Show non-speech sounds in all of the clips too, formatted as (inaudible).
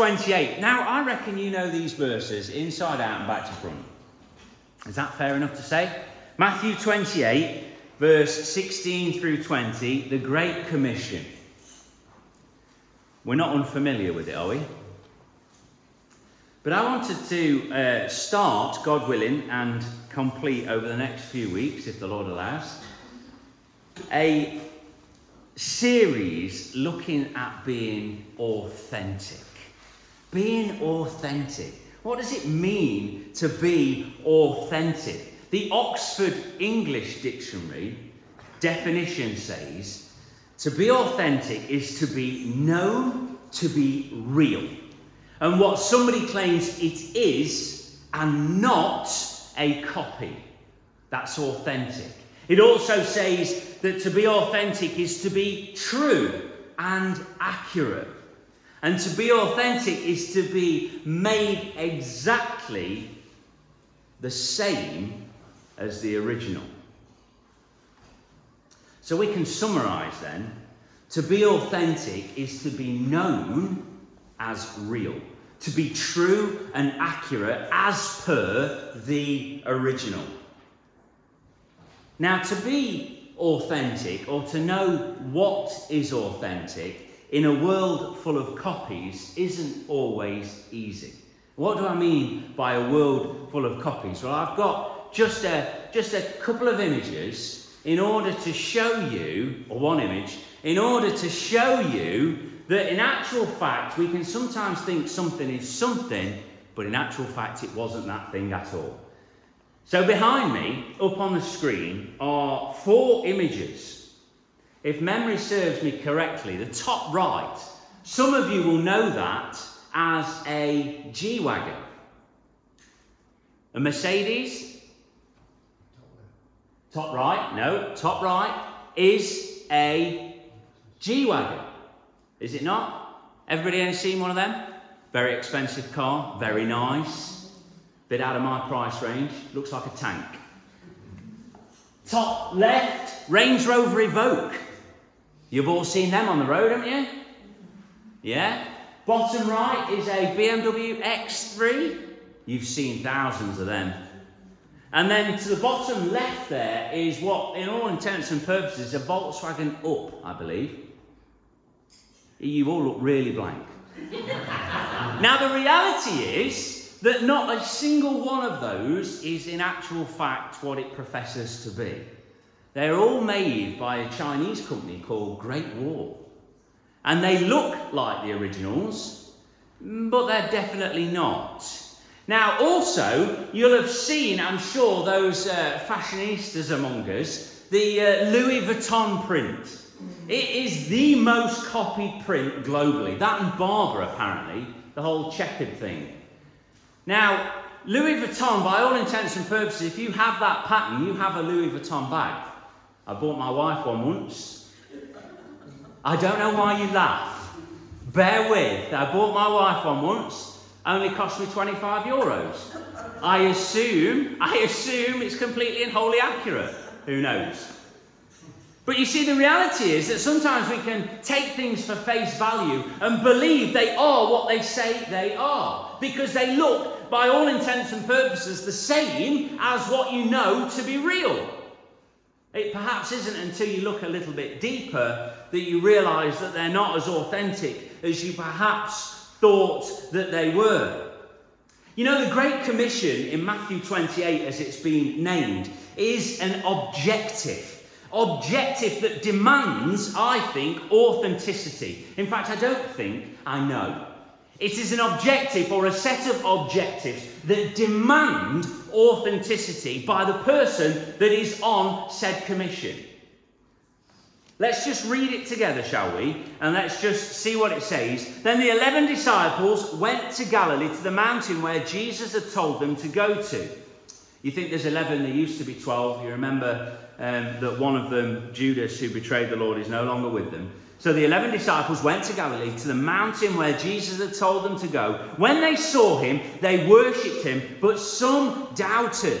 chapter 28. Now, I reckon you know these verses inside out and back to front. Is that fair enough to say? Matthew 28, verse 16 through 20, the Great Commission. We're not unfamiliar with it, are we? But I wanted to uh, start, God willing, and complete over the next few weeks, if the Lord allows, a series looking at being authentic. Being authentic. What does it mean to be authentic? The Oxford English Dictionary definition says to be authentic is to be known to be real. And what somebody claims it is, and not a copy. That's authentic. It also says that to be authentic is to be true and accurate. And to be authentic is to be made exactly the same as the original. So we can summarize then to be authentic is to be known as real, to be true and accurate as per the original. Now, to be authentic or to know what is authentic in a world full of copies isn't always easy. What do I mean by a world full of copies? Well, I've got just a, just a couple of images in order to show you, or one image, in order to show you that in actual fact we can sometimes think something is something, but in actual fact it wasn't that thing at all. So behind me, up on the screen, are four images. If memory serves me correctly, the top right, some of you will know that as a G Wagon. A Mercedes? Top right, no, top right is a G Wagon. Is it not? Everybody ever seen one of them? Very expensive car, very nice. Bit out of my price range. Looks like a tank. Top left, Range Rover Evoque. You've all seen them on the road, haven't you? Yeah? Bottom right is a BMW X3. You've seen thousands of them. And then to the bottom left there is what, in all intents and purposes, is a Volkswagen Up, I believe. You all look really blank. (laughs) now, the reality is that not a single one of those is in actual fact what it professes to be. They're all made by a Chinese company called Great Wall. And they look like the originals, but they're definitely not. Now, also, you'll have seen, I'm sure, those uh, fashionistas among us, the uh, Louis Vuitton print. It is the most copied print globally. That and Burberry, apparently, the whole checkered thing. Now, Louis Vuitton, by all intents and purposes, if you have that pattern, you have a Louis Vuitton bag. I bought my wife one once. I don't know why you laugh. Bear with. I bought my wife one once. Only cost me 25 euros. I assume, I assume it's completely and wholly accurate. Who knows? But you see, the reality is that sometimes we can take things for face value and believe they are what they say they are because they look, by all intents and purposes, the same as what you know to be real. It perhaps isn't until you look a little bit deeper that you realize that they're not as authentic as you perhaps thought that they were. You know, the Great Commission in Matthew 28, as it's been named, is an objective objective that demands, I think, authenticity. In fact, I don't think, I know. It is an objective or a set of objectives that demand authenticity by the person that is on said commission. Let's just read it together, shall we? And let's just see what it says. Then the eleven disciples went to Galilee to the mountain where Jesus had told them to go to. You think there's 11, there used to be 12. You remember um, that one of them, Judas, who betrayed the Lord, is no longer with them. So the 11 disciples went to Galilee, to the mountain where Jesus had told them to go. When they saw him, they worshipped him, but some doubted.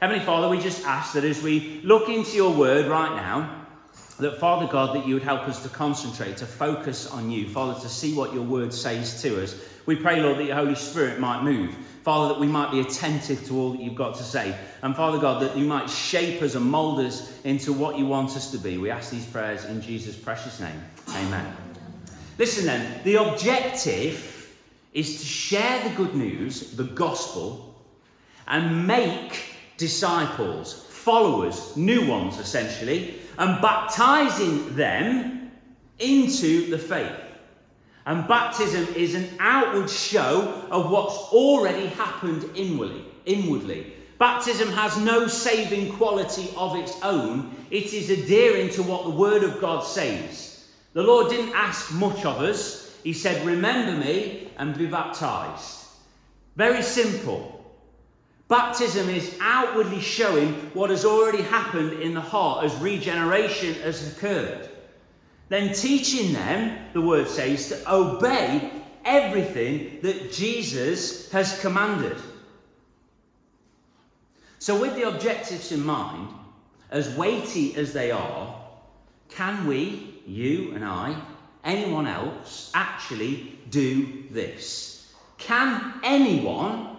Heavenly Father, we just ask that as we look into your word right now, that Father God, that you would help us to concentrate, to focus on you, Father, to see what your word says to us. We pray, Lord, that your Holy Spirit might move. Father, that we might be attentive to all that you've got to say. And Father God, that you might shape us and mould us into what you want us to be. We ask these prayers in Jesus' precious name. Amen. Listen then, the objective is to share the good news, the gospel, and make disciples, followers, new ones essentially, and baptizing them into the faith. And baptism is an outward show of what's already happened inwardly. inwardly. Baptism has no saving quality of its own, it is adhering to what the Word of God says. The Lord didn't ask much of us, He said, Remember me and be baptized. Very simple. Baptism is outwardly showing what has already happened in the heart as regeneration has occurred. Then teaching them, the word says, to obey everything that Jesus has commanded. So, with the objectives in mind, as weighty as they are, can we, you and I, anyone else, actually do this? Can anyone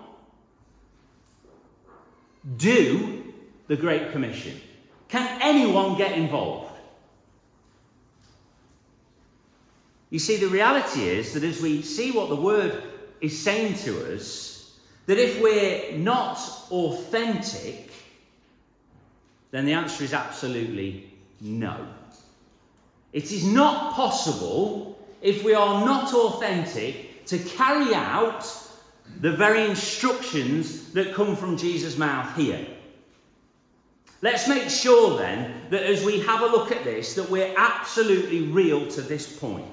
do the Great Commission? Can anyone get involved? You see, the reality is that as we see what the Word is saying to us, that if we're not authentic, then the answer is absolutely no. It is not possible, if we are not authentic, to carry out the very instructions that come from Jesus' mouth here. Let's make sure then that as we have a look at this, that we're absolutely real to this point.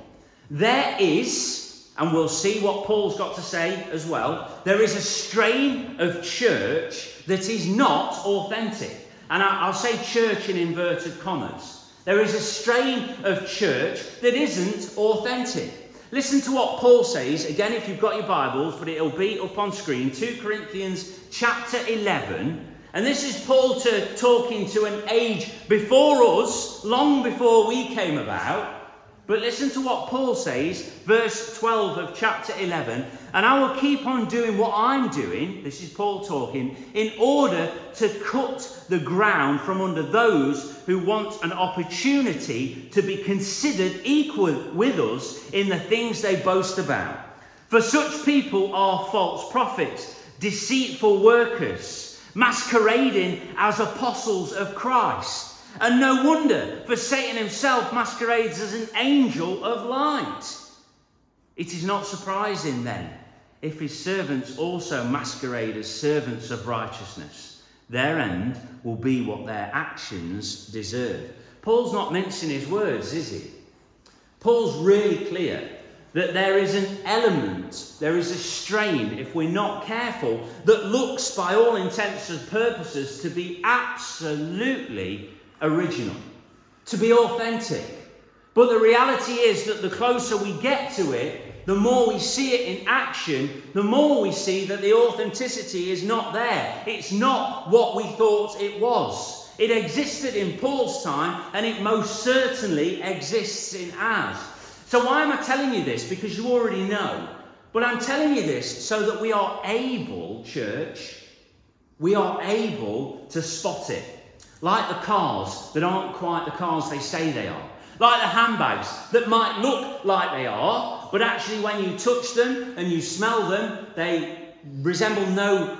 There is, and we'll see what Paul's got to say as well, there is a strain of church that is not authentic. And I'll say church in inverted commas. There is a strain of church that isn't authentic. Listen to what Paul says, again, if you've got your Bibles, but it'll be up on screen 2 Corinthians chapter 11. And this is Paul to, talking to an age before us, long before we came about. But listen to what Paul says, verse 12 of chapter 11. And I will keep on doing what I'm doing, this is Paul talking, in order to cut the ground from under those who want an opportunity to be considered equal with us in the things they boast about. For such people are false prophets, deceitful workers, masquerading as apostles of Christ. And no wonder, for Satan himself masquerades as an angel of light. It is not surprising then if his servants also masquerade as servants of righteousness. Their end will be what their actions deserve. Paul's not mincing his words, is he? Paul's really clear that there is an element, there is a strain, if we're not careful, that looks, by all intents and purposes, to be absolutely original, to be authentic. But the reality is that the closer we get to it, the more we see it in action, the more we see that the authenticity is not there. It's not what we thought it was. It existed in Paul's time, and it most certainly exists in ours. So, why am I telling you this? Because you already know. But I'm telling you this so that we are able, church, we are able to spot it. Like the cars that aren't quite the cars they say they are. Like the handbags that might look like they are, but actually, when you touch them and you smell them, they resemble no,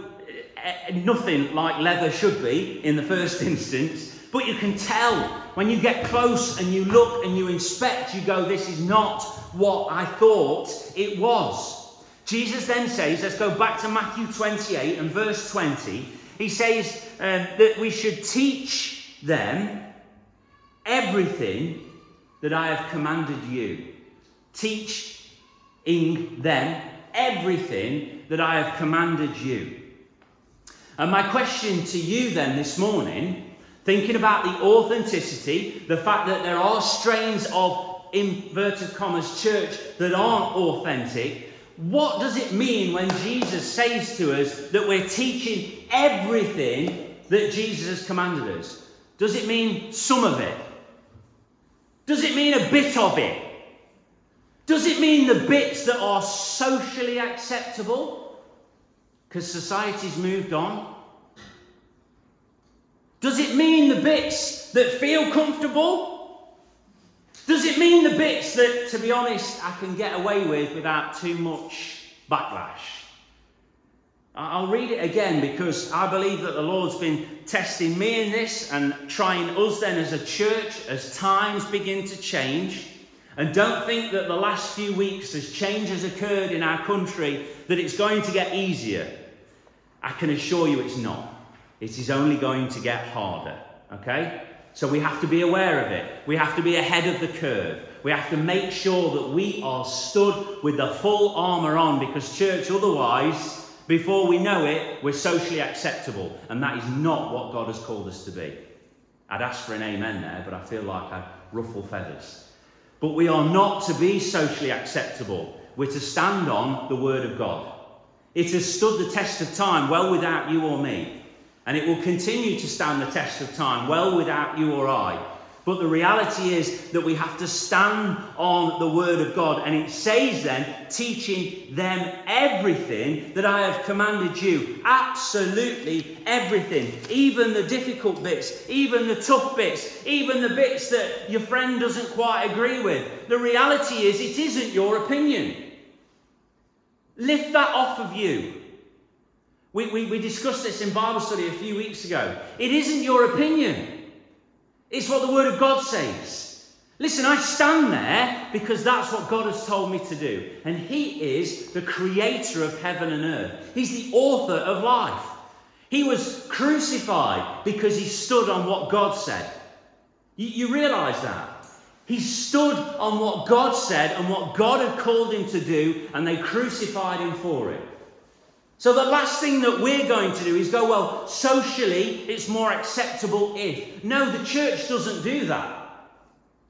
uh, nothing like leather should be in the first (laughs) instance. But you can tell when you get close and you look and you inspect, you go, This is not what I thought it was. Jesus then says, Let's go back to Matthew 28 and verse 20. He says um, that we should teach them everything that I have commanded you. Teaching them everything that I have commanded you. And my question to you then this morning, thinking about the authenticity, the fact that there are strains of inverted commas church that aren't authentic, what does it mean when Jesus says to us that we're teaching everything that Jesus has commanded us? Does it mean some of it? Does it mean a bit of it? Does it mean the bits that are socially acceptable? because society's moved on? Does it mean the bits that feel comfortable? Does it mean the bits that, to be honest, I can get away with without too much backlash? I'll read it again because I believe that the Lord's been testing me in this and trying us then as a church as times begin to change. And don't think that the last few weeks, as change has occurred in our country, that it's going to get easier. I can assure you it's not. It is only going to get harder. Okay? So we have to be aware of it. We have to be ahead of the curve. We have to make sure that we are stood with the full armour on because, church, otherwise, before we know it, we're socially acceptable. And that is not what God has called us to be. I'd ask for an amen there, but I feel like I ruffle feathers. But we are not to be socially acceptable. We're to stand on the Word of God. It has stood the test of time well without you or me. And it will continue to stand the test of time well without you or I. But the reality is that we have to stand on the Word of God. And it says then, teaching them everything that I have commanded you. Absolutely everything. Even the difficult bits, even the tough bits, even the bits that your friend doesn't quite agree with. The reality is, it isn't your opinion. Lift that off of you. We, we, we discussed this in Bible study a few weeks ago. It isn't your opinion. It's what the Word of God says. Listen, I stand there because that's what God has told me to do. And He is the creator of heaven and earth, He's the author of life. He was crucified because He stood on what God said. You, you realize that? He stood on what God said and what God had called him to do, and they crucified him for it. So, the last thing that we're going to do is go, well, socially, it's more acceptable if. No, the church doesn't do that.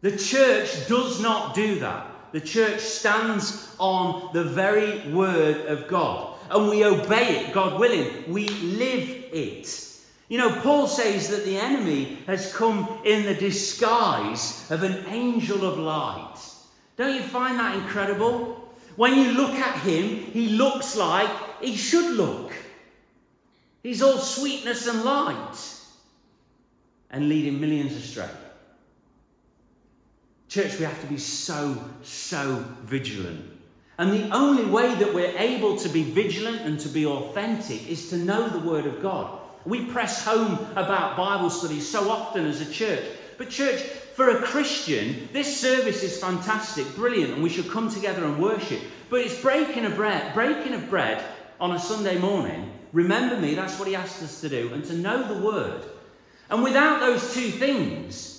The church does not do that. The church stands on the very word of God and we obey it, God willing. We live it. You know, Paul says that the enemy has come in the disguise of an angel of light. Don't you find that incredible? When you look at him, he looks like he should look. He's all sweetness and light and leading millions astray. Church, we have to be so, so vigilant. And the only way that we're able to be vigilant and to be authentic is to know the Word of God. We press home about Bible studies so often as a church. But, church, for a Christian, this service is fantastic, brilliant, and we should come together and worship. But it's breaking of bread, breaking of bread on a Sunday morning. Remember me, that's what he asked us to do, and to know the word. And without those two things,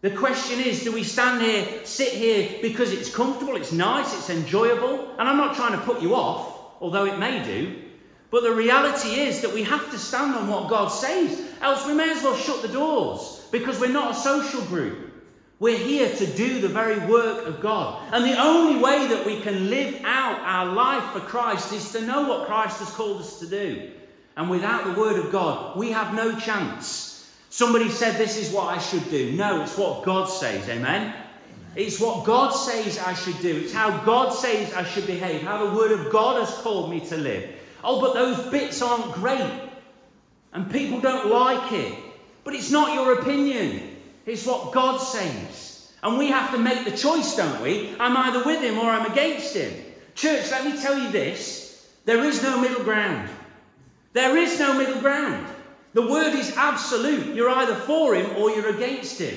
the question is do we stand here, sit here because it's comfortable, it's nice, it's enjoyable? And I'm not trying to put you off, although it may do. But the reality is that we have to stand on what God says, else we may as well shut the doors because we're not a social group. We're here to do the very work of God. And the only way that we can live out our life for Christ is to know what Christ has called us to do. And without the Word of God, we have no chance. Somebody said, This is what I should do. No, it's what God says. Amen? It's what God says I should do. It's how God says I should behave, how the Word of God has called me to live. Oh, but those bits aren't great. And people don't like it. But it's not your opinion. It's what God says. And we have to make the choice, don't we? I'm either with him or I'm against him. Church, let me tell you this there is no middle ground. There is no middle ground. The word is absolute. You're either for him or you're against him.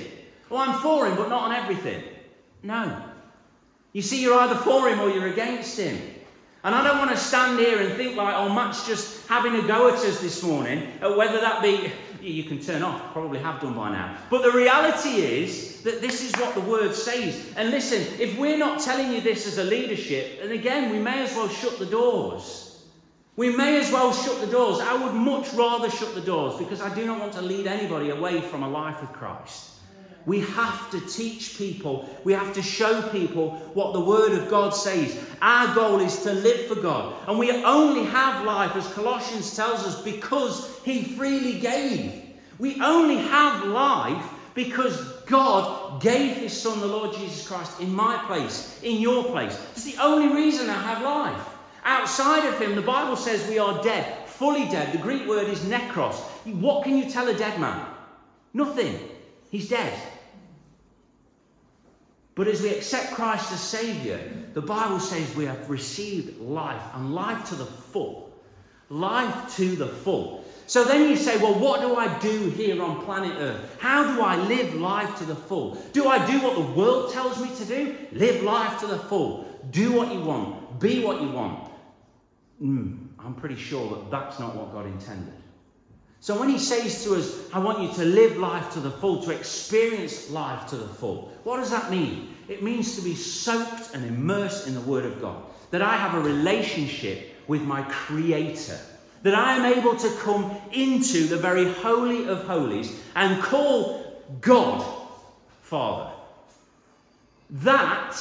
Well, I'm for him, but not on everything. No. You see, you're either for him or you're against him. And I don't want to stand here and think like, oh, Matt's just having a go at us this morning, whether that be you can turn off, probably have done by now. But the reality is that this is what the word says. And listen, if we're not telling you this as a leadership, and again, we may as well shut the doors. We may as well shut the doors. I would much rather shut the doors because I do not want to lead anybody away from a life with Christ. We have to teach people, we have to show people what the Word of God says. Our goal is to live for God. And we only have life, as Colossians tells us, because He freely gave. We only have life because God gave His Son, the Lord Jesus Christ, in my place, in your place. It's the only reason I have life. Outside of Him, the Bible says we are dead, fully dead. The Greek word is nekros. What can you tell a dead man? Nothing. He's dead. But as we accept Christ as Saviour, the Bible says we have received life and life to the full. Life to the full. So then you say, well, what do I do here on planet Earth? How do I live life to the full? Do I do what the world tells me to do? Live life to the full. Do what you want. Be what you want. Mm, I'm pretty sure that that's not what God intended. So when he says to us, I want you to live life to the full, to experience life to the full, what does that mean? It means to be soaked and immersed in the Word of God. That I have a relationship with my Creator. That I am able to come into the very Holy of Holies and call God Father. That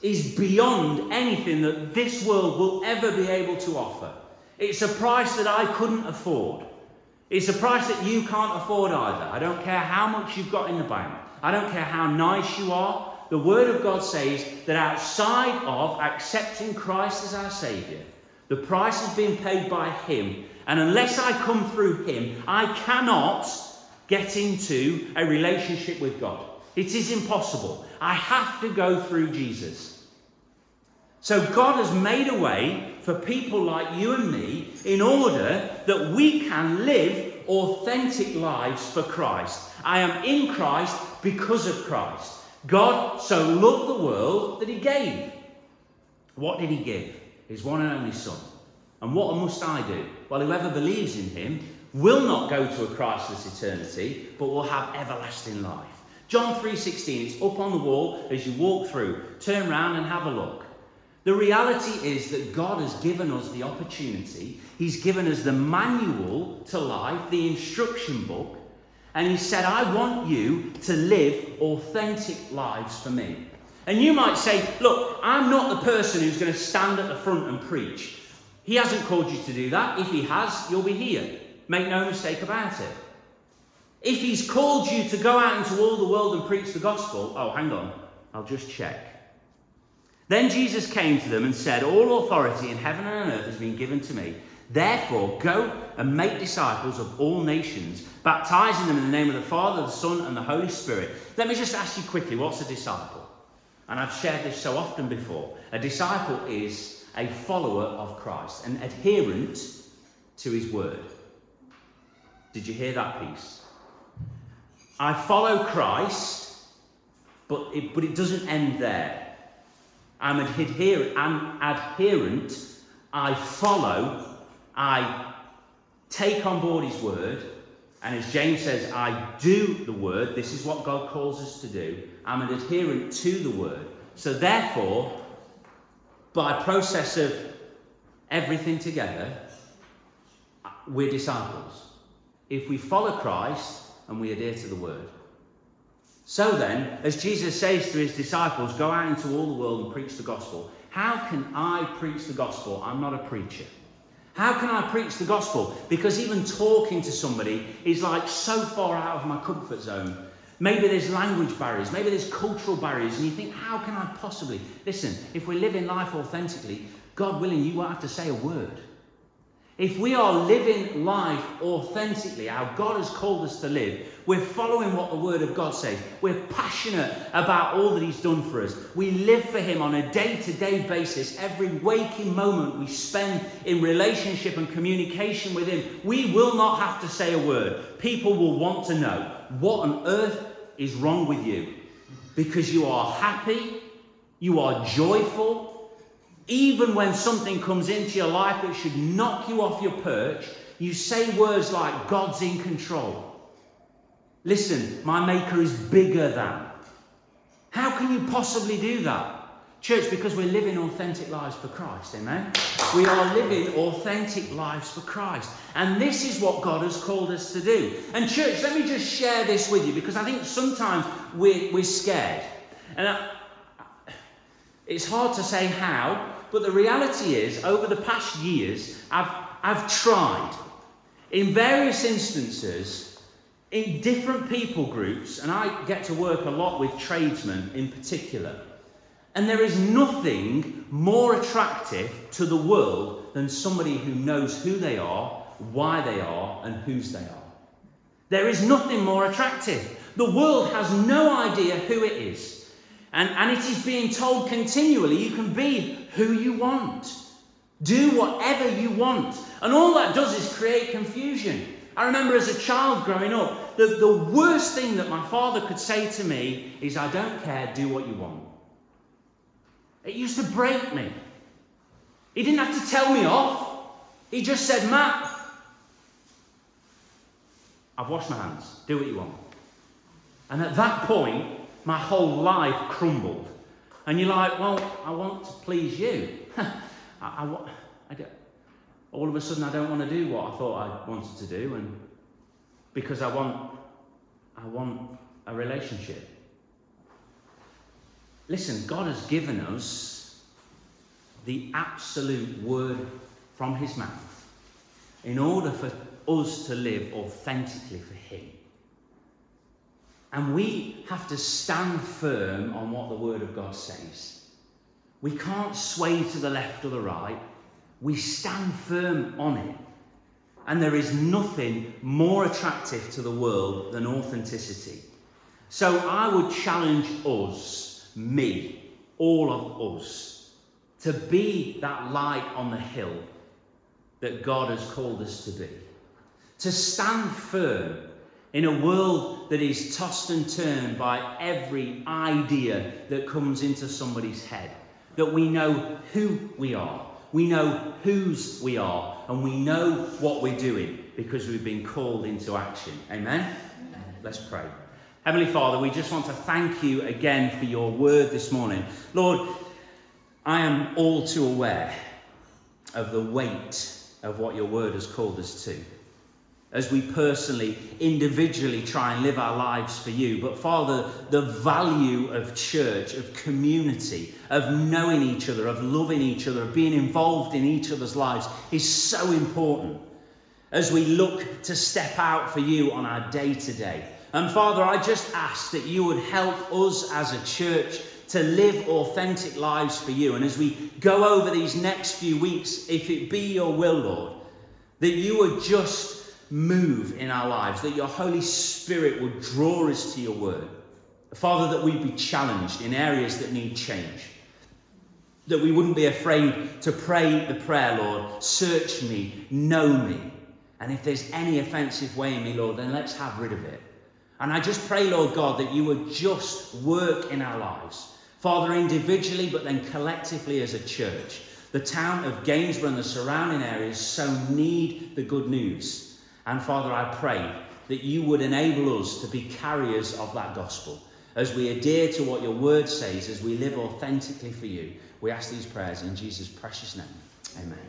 is beyond anything that this world will ever be able to offer. It's a price that I couldn't afford. It's a price that you can't afford either. I don't care how much you've got in the bank. I don't care how nice you are. The Word of God says that outside of accepting Christ as our Saviour, the price has been paid by Him. And unless I come through Him, I cannot get into a relationship with God. It is impossible. I have to go through Jesus. So God has made a way for people like you and me in order that we can live authentic lives for Christ. I am in Christ because of Christ. God so loved the world that he gave. What did he give? His one and only Son. And what must I do? Well, whoever believes in him will not go to a Christless eternity, but will have everlasting life. John 3:16, it's up on the wall as you walk through. Turn round and have a look. The reality is that God has given us the opportunity, He's given us the manual to life, the instruction book, and He said, I want you to live authentic lives for me. And you might say, Look, I'm not the person who's going to stand at the front and preach. He hasn't called you to do that. If He has, you'll be here. Make no mistake about it. If He's called you to go out into all the world and preach the gospel, oh, hang on, I'll just check. Then Jesus came to them and said, All authority in heaven and on earth has been given to me. Therefore, go and make disciples of all nations, baptizing them in the name of the Father, the Son, and the Holy Spirit. Let me just ask you quickly what's a disciple? And I've shared this so often before. A disciple is a follower of Christ, an adherent to his word. Did you hear that piece? I follow Christ, but it, but it doesn't end there. I'm an adherent, I'm adherent, I follow, I take on board his word, and as James says, I do the word. This is what God calls us to do. I'm an adherent to the word. So therefore, by process of everything together, we're disciples. If we follow Christ and we adhere to the word. So then, as Jesus says to his disciples, go out into all the world and preach the gospel. How can I preach the gospel? I'm not a preacher. How can I preach the gospel? Because even talking to somebody is like so far out of my comfort zone. Maybe there's language barriers, maybe there's cultural barriers, and you think, how can I possibly? Listen, if we're living life authentically, God willing, you won't have to say a word. If we are living life authentically, how God has called us to live, we're following what the Word of God says. We're passionate about all that He's done for us. We live for Him on a day to day basis. Every waking moment we spend in relationship and communication with Him, we will not have to say a word. People will want to know what on earth is wrong with you because you are happy, you are joyful, even when something comes into your life that should knock you off your perch, you say words like, God's in control. Listen, my Maker is bigger than. How can you possibly do that? Church, because we're living authentic lives for Christ, amen? We are living authentic lives for Christ. And this is what God has called us to do. And, church, let me just share this with you because I think sometimes we're, we're scared. And I, it's hard to say how, but the reality is, over the past years, I've, I've tried in various instances in different people groups, and I get to work a lot with tradesmen in particular. And there is nothing more attractive to the world than somebody who knows who they are, why they are, and whose they are. There is nothing more attractive. The world has no idea who it is. And, and it is being told continually you can be who you want, do whatever you want. And all that does is create confusion. I remember as a child growing up, the, the worst thing that my father could say to me is, I don't care, do what you want. It used to break me. He didn't have to tell me off. He just said, Matt, I've washed my hands. Do what you want. And at that point, my whole life crumbled. And you're like, well, I want to please you. (laughs) I, I, I all of a sudden, I don't want to do what I thought I wanted to do, and because I want, I want a relationship. Listen, God has given us the absolute word from His mouth in order for us to live authentically for Him. And we have to stand firm on what the Word of God says. We can't sway to the left or the right. We stand firm on it. And there is nothing more attractive to the world than authenticity. So I would challenge us me, all of us, to be that light on the hill that God has called us to be. To stand firm in a world that is tossed and turned by every idea that comes into somebody's head. That we know who we are, we know whose we are, and we know what we're doing because we've been called into action. Amen? Amen. Let's pray. Heavenly Father, we just want to thank you again for your word this morning. Lord, I am all too aware of the weight of what your word has called us to. As we personally, individually try and live our lives for you. But Father, the value of church, of community, of knowing each other, of loving each other, of being involved in each other's lives is so important as we look to step out for you on our day to day. And Father, I just ask that you would help us as a church to live authentic lives for you. And as we go over these next few weeks, if it be your will, Lord, that you would just move in our lives, that your Holy Spirit would draw us to your word. Father, that we'd be challenged in areas that need change. That we wouldn't be afraid to pray the prayer, Lord, search me, know me. And if there's any offensive way in me, Lord, then let's have rid of it. And I just pray, Lord God, that you would just work in our lives. Father, individually, but then collectively as a church. The town of Gainsborough and the surrounding areas so need the good news. And Father, I pray that you would enable us to be carriers of that gospel. As we adhere to what your word says, as we live authentically for you, we ask these prayers in Jesus' precious name. Amen.